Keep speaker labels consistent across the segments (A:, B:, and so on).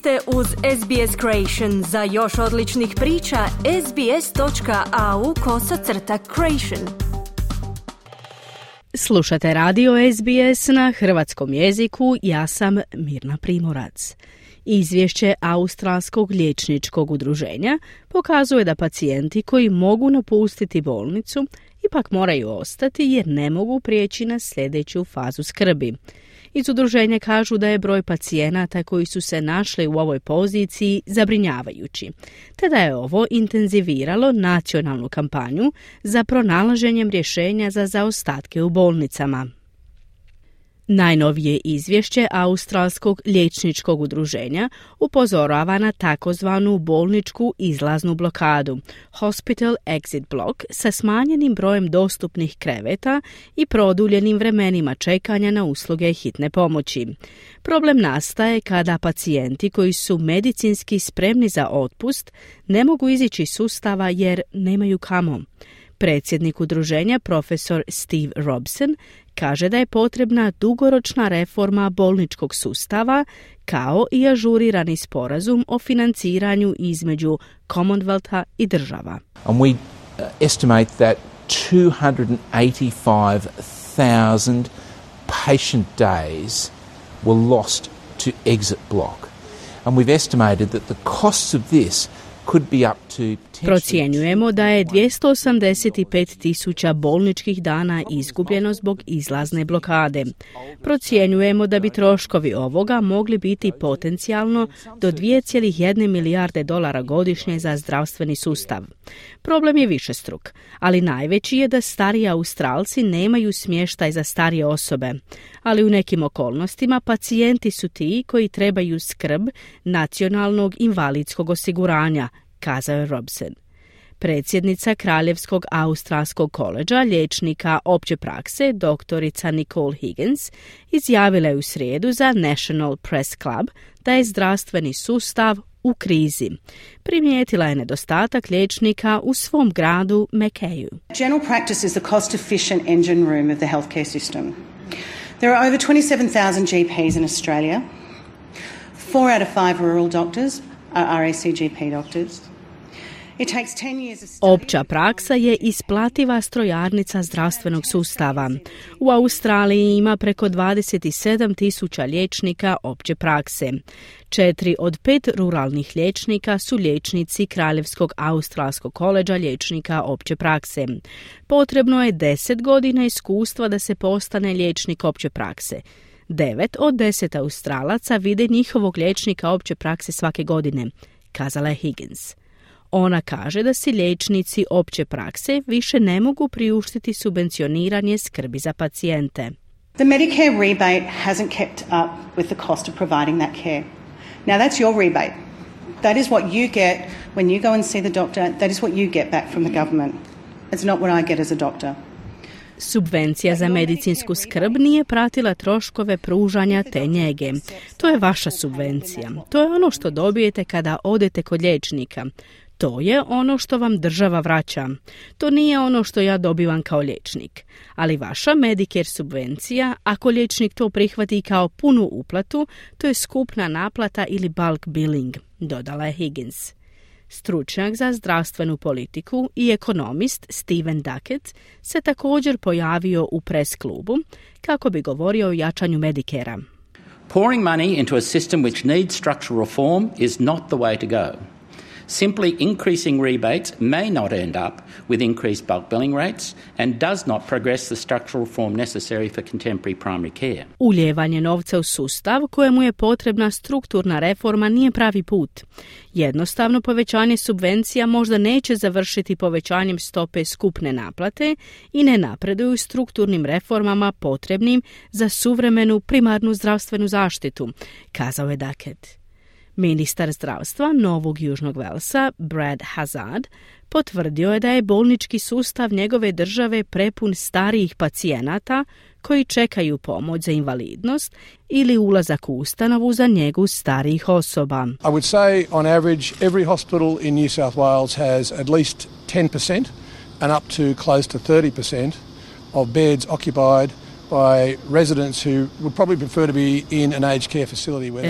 A: ste uz SBS Creation. Za još odličnih priča, sbs.au kosacrta creation. Slušate radio SBS na hrvatskom jeziku, ja sam Mirna Primorac. Izvješće Australskog liječničkog udruženja pokazuje da pacijenti koji mogu napustiti bolnicu ipak moraju ostati jer ne mogu prijeći na sljedeću fazu skrbi. Iz udruženja kažu da je broj pacijenata koji su se našli u ovoj poziciji zabrinjavajući, te da je ovo intenziviralo nacionalnu kampanju za pronalaženjem rješenja za zaostatke u bolnicama. Najnovije izvješće Australskog liječničkog udruženja upozorava na takozvanu bolničku izlaznu blokadu, Hospital Exit Block, sa smanjenim brojem dostupnih kreveta i produljenim vremenima čekanja na usluge hitne pomoći. Problem nastaje kada pacijenti koji su medicinski spremni za otpust ne mogu izići sustava jer nemaju kamo. Predsjednik udruženja profesor Steve Robson kaže da je potrebna dugoročna reforma bolničkog sustava kao i ažurirani sporazum o financiranju između Commonwealtha i država.
B: And we uh, estimate that 285,000 patient days were lost to exit block. And we've estimated that the costs of this
A: Procjenjujemo da je 285 tisuća bolničkih dana izgubljeno zbog izlazne blokade. Procjenjujemo da bi troškovi ovoga mogli biti potencijalno do 2,1 milijarde dolara godišnje za zdravstveni sustav. Problem je više struk, ali najveći je da stariji Australci nemaju smještaj za starije osobe, ali u nekim okolnostima pacijenti su ti koji trebaju skrb nacionalnog invalidskog osiguranja, kazao je Robson. Predsjednica Kraljevskog australskog koleđa liječnika opće prakse, doktorica Nicole Higgins, izjavila je u srijedu za National Press Club da je zdravstveni sustav u krizi. Primijetila je nedostatak liječnika u svom gradu Mekayu.
C: General practice is the cost efficient engine room of the healthcare system. There are over 27,000 GPs in Australia. Four out of five rural doctors are RACGP doctors.
A: Opća praksa je isplativa strojarnica zdravstvenog sustava. U Australiji ima preko 27 tisuća liječnika opće prakse. Četiri od pet ruralnih liječnika su liječnici Kraljevskog australskog koleđa liječnika opće prakse. Potrebno je 10 godina iskustva da se postane liječnik opće prakse. Devet od deset Australaca vide njihovog liječnika opće prakse svake godine, kazala je Higgins. Ona kaže da si liječnici opće prakse više ne mogu priuštiti subvencioniranje skrbi za pacijente.
C: The Medicare rebate hasn't kept up with the cost of providing that care. Now that's your rebate. That is what you get when you go and see the doctor. That is what you get back from the government. It's not what I get as a doctor.
A: Subvencija za medicinsku skrb nije pratila troškove pružanja te njege. To je vaša subvencija. To je ono što dobijete kada odete kod liječnika. To je ono što vam država vraća. To nije ono što ja dobivam kao liječnik. Ali vaša Medicare subvencija, ako liječnik to prihvati kao punu uplatu, to je skupna naplata ili bulk billing, dodala je Higgins. Stručnjak za zdravstvenu politiku i ekonomist Steven Duckett se također pojavio u pres klubu kako bi govorio o jačanju Medikera.
D: Pouring money into a system which needs structural reform is not the way to go. Simply increasing rebates may not end up with increased bulk billing rates and does not progress the structural reform necessary for contemporary primary care.
A: Uljevanje novca u sustav kojemu je potrebna strukturna reforma nije pravi put. Jednostavno povećanje subvencija možda neće završiti povećanjem stope skupne naplate i ne napreduju strukturnim reformama potrebnim za suvremenu primarnu zdravstvenu zaštitu, kazao je Duckett. Ministar zdravstva Novog Južnog Velsa, Brad Hazard, potvrdio je da je bolnički sustav njegove države prepun starijih pacijenata koji čekaju pomoć za invalidnost ili ulazak u ustanovu za njegu starijih osoba.
E: I would say on average every hospital in New South Wales has at least 10% and up to close to 30% of beds occupied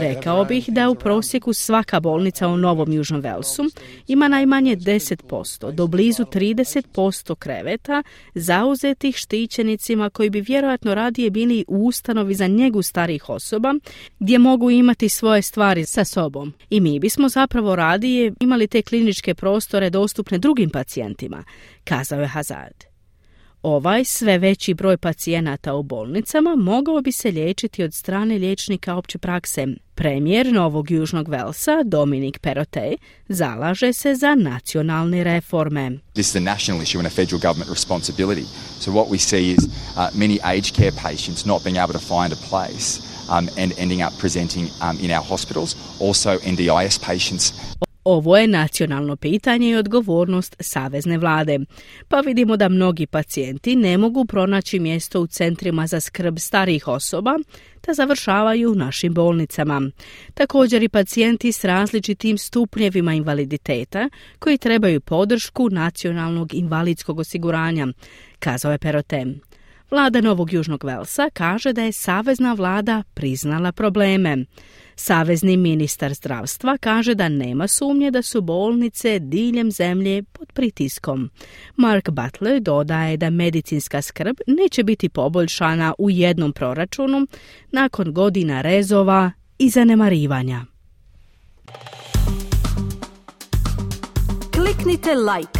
A: Rekao bih da u prosjeku svaka bolnica u Novom Južnom Velsu ima najmanje 10% do blizu 30% kreveta zauzetih štićenicima koji bi vjerojatno radije bili u ustanovi za njegu starijih osoba gdje mogu imati svoje stvari sa sobom. I mi bismo zapravo radije imali te kliničke prostore dostupne drugim pacijentima, kazao je Hazard. Ovaj sve veći broj pacijenata u bolnicama mogao bi se liječiti od strane liječnika opće prakse. Premijer Novog Južnog Velsa, Dominik Perote, zalaže se za nacionalne reforme.
F: This is a national issue and a federal government responsibility. So what we see is uh, many aged care patients not being able to find a place um, and ending up presenting um, in our hospitals. Also NDIS patients
A: ovo je nacionalno pitanje i odgovornost savezne vlade. Pa vidimo da mnogi pacijenti ne mogu pronaći mjesto u centrima za skrb starijih osoba, te završavaju u našim bolnicama. Također i pacijenti s različitim stupnjevima invaliditeta koji trebaju podršku nacionalnog invalidskog osiguranja, kazao je Perotem. Vlada Novog Južnog Velsa kaže da je savezna vlada priznala probleme. Savezni ministar zdravstva kaže da nema sumnje da su bolnice diljem zemlje pod pritiskom. Mark Butler dodaje da medicinska skrb neće biti poboljšana u jednom proračunu nakon godina rezova i zanemarivanja.
G: Kliknite like,